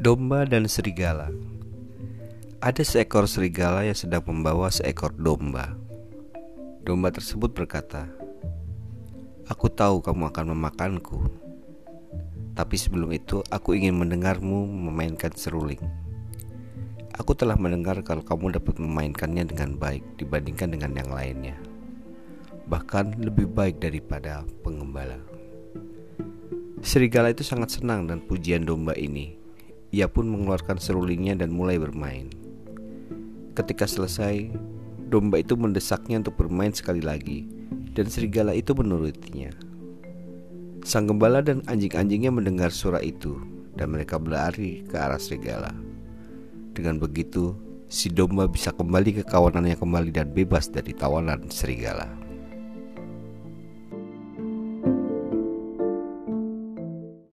Domba dan serigala. Ada seekor serigala yang sedang membawa seekor domba. Domba tersebut berkata, "Aku tahu kamu akan memakanku, tapi sebelum itu aku ingin mendengarmu memainkan seruling. Aku telah mendengar kalau kamu dapat memainkannya dengan baik dibandingkan dengan yang lainnya, bahkan lebih baik daripada pengembala." Serigala itu sangat senang dan pujian domba ini ia pun mengeluarkan serulingnya dan mulai bermain. Ketika selesai, domba itu mendesaknya untuk bermain sekali lagi, dan serigala itu menurutinya. Sang gembala dan anjing-anjingnya mendengar suara itu, dan mereka berlari ke arah serigala. Dengan begitu, si domba bisa kembali ke kawanannya kembali dan bebas dari tawanan serigala.